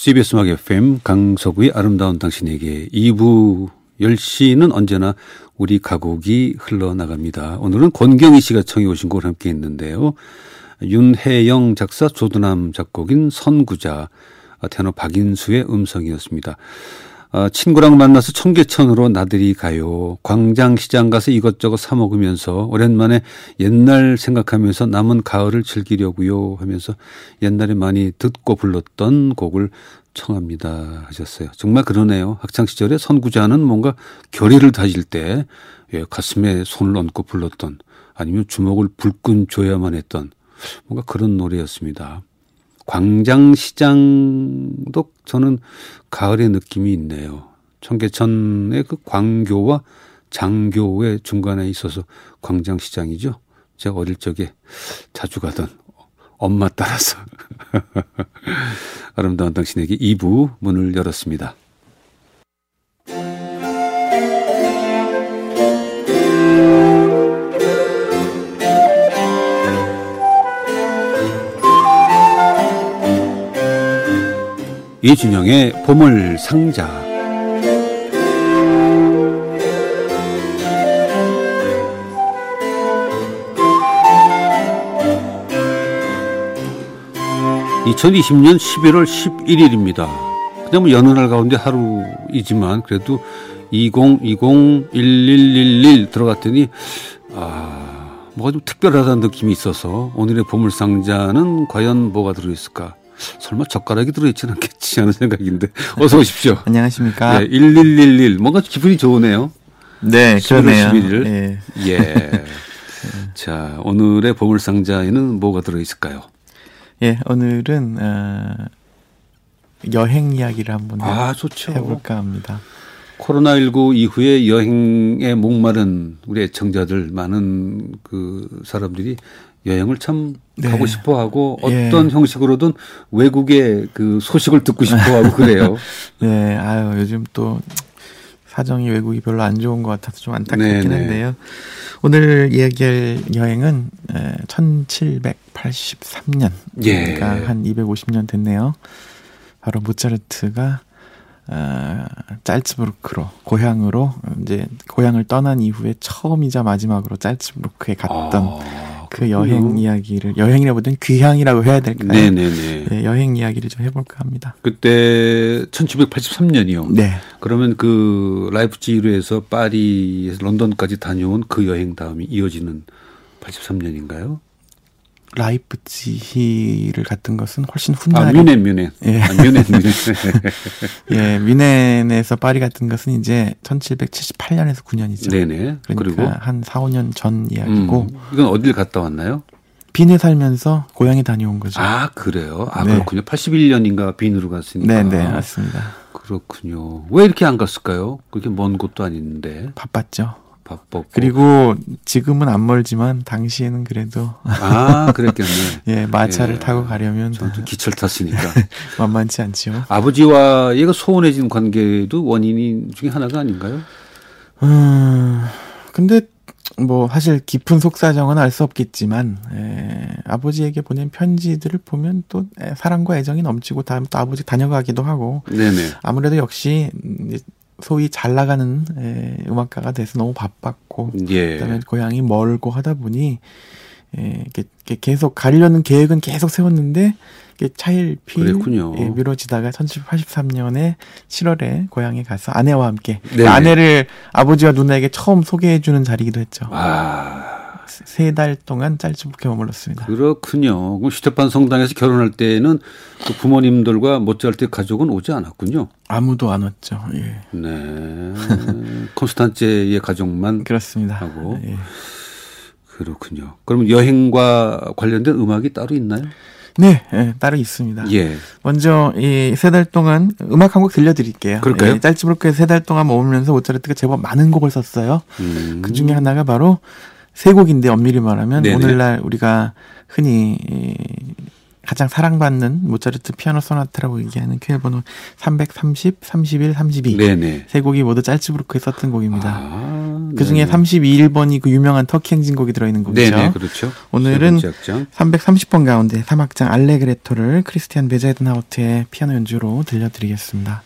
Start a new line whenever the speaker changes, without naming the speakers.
CBS 음악 FM 강서구의 아름다운 당신에게 2부 10시는 언제나 우리 가곡이 흘러나갑니다. 오늘은 권경희 씨가 청해 오신 곡을 함께 했는데요. 윤혜영 작사 조두남 작곡인 선구자 테너 박인수의 음성이었습니다. 어, 친구랑 만나서 청계천으로 나들이 가요. 광장시장 가서 이것저것 사 먹으면서 오랜만에 옛날 생각하면서 남은 가을을 즐기려고요 하면서 옛날에 많이 듣고 불렀던 곡을 청합니다 하셨어요. 정말 그러네요. 학창 시절에 선구자는 뭔가 결의를 다질 때 예, 가슴에 손을 얹고 불렀던 아니면 주먹을 불끈 줘야만 했던 뭔가 그런 노래였습니다. 광장시장도 저는 가을의 느낌이 있네요. 청계천의 그 광교와 장교의 중간에 있어서 광장시장이죠. 제가 어릴 적에 자주 가던 엄마 따라서 아름다운 당신에게 2부 문을 열었습니다. 이준영의 보물 상자. (2020년 11월 11일입니다) 그냥 뭐 여느 날 가운데 하루이지만 그래도 2020-1111 들어갔더니 아 뭐가 좀 특별하다는 느낌이 있어서 오늘의 보물상자는 과연 뭐가 들어있을까 설마 젓가락이 들어있지는 않겠지 하는 생각인데 어서 오십시오.
안녕하십니까.
네, 1111 뭔가 기분이 좋으네요.
네, 그러네요.
11일. 예. 예. 자, 오늘의 보물 상자에는 뭐가 들어 있을까요?
예, 오늘은 어, 여행 이야기를 한번
아, 좋죠.
해볼까 합니다.
코로나19 이후에 여행에 목마른 우리 애청자들 많은 그 사람들이 여행을 참 네. 가고 싶어 하고 어떤 예. 형식으로든 외국의 그 소식을 듣고 싶어 하고 그래요.
네, 아유, 요즘 또 사정이 외국이 별로 안 좋은 것 같아서 좀 안타깝긴 네네. 한데요. 오늘 이야기할 여행은 1783년. 예. 그러니까 한 250년 됐네요. 바로 모차르트가 어, 짤츠부르크로 고향으로 이제 고향을 떠난 이후에 처음이자 마지막으로 짤츠부르크에 갔던 아. 그 여행 이야기를 여행이라보다는 귀향이라고 해야 될까요? 네네네. 네, 여행 이야기를 좀 해볼까 합니다.
그때 1783년이요. 네. 그러면 그 라이프지히로 해서 파리에서 런던까지 다녀온 그 여행 다음이 이어지는 83년인가요?
라이프치히를 갔던 것은 훨씬 훗날.
아, 뮌헨, 뮌헨. 예. 아, 뮌헨, 뮌헨.
예, 뮌헨에서 파리 갔던 것은 이제 1778년에서 9년이죠. 네네. 그러니까 그리고 한 4, 5년 전 이야기고. 음,
이건 어딜 갔다 왔나요?
빈에 살면서 고향에 다녀온 거죠.
아, 그래요? 아, 네. 그렇군요. 81년인가 빈으로 갔으니까.
네네, 네, 맞습니다.
그렇군요. 왜 이렇게 안 갔을까요? 그렇게 먼 곳도 아닌데.
바빴죠. 바빴고. 그리고 지금은 안 멀지만 당시에는 그래도
아 그랬겠네.
예 마차를 예. 타고 가려면
저도 기차를 탔으니까
만만치 않죠.
아버지와 얘가 소원해진 관계도 원인이 중에 하나가 아닌가요?
음 근데 뭐 사실 깊은 속사정은 알 수 없겠지만 예, 아버지에게 보낸 편지들을 보면 또 사랑과 애정이 넘치고 다음 또 아버지 다녀가기도 하고 네네. 아무래도 역시 소위 잘 나가는 에, 음악가가 돼서 너무 바빴고 예. 그다음에 고향이 멀고 하다 보니 에, 이렇게, 계속 가려는 계획은 계속 세웠는데 이게 차일피 예, 미뤄지다가 1783년에 7월에 고향에 가서 아내와 함께 그 아내를 아버지와 누나에게 처음 소개해 주는 자리기도 했죠. 아. 세 달 동안 짤츠부케 머물렀습니다.
그렇군요. 그럼 슈테판 성당에서 결혼할 때는 그 부모님들과 모차르트 가족은 오지 않았군요.
아무도 안 왔죠. 예.
네. 콘스탄제의 가족만
그렇습니다.
하고 예. 그렇군요. 그러면 여행과 관련된 음악이 따로 있나요?
네, 네, 따로 있습니다. 예. 먼저 이 세 달 동안 음악 한 곡 들려드릴게요.
그럴까요?
예, 짤츠부르크에 세달 동안 머물면서 모차르트가 제법 많은 곡을 썼어요. 음. 그 중에 하나가 바로 세 곡인데 엄밀히 말하면 네네. 오늘날 우리가 흔히 가장 사랑받는 모차르트 피아노 소나타라고 얘기하는 쾌 번호 330, 31, 32. 네네. 세 곡이 모두 짤츠부르크에 썼던 곡입니다.
아,
그 중에
네네.
32번이 그 유명한 터키 행진곡이 들어있는 곡이죠.
네네, 그렇죠.
오늘은
세 번째 악장.
330번 가운데 3악장 알레그레토를 크리스티안 베제드나우트의 피아노 연주로 들려드리겠습니다.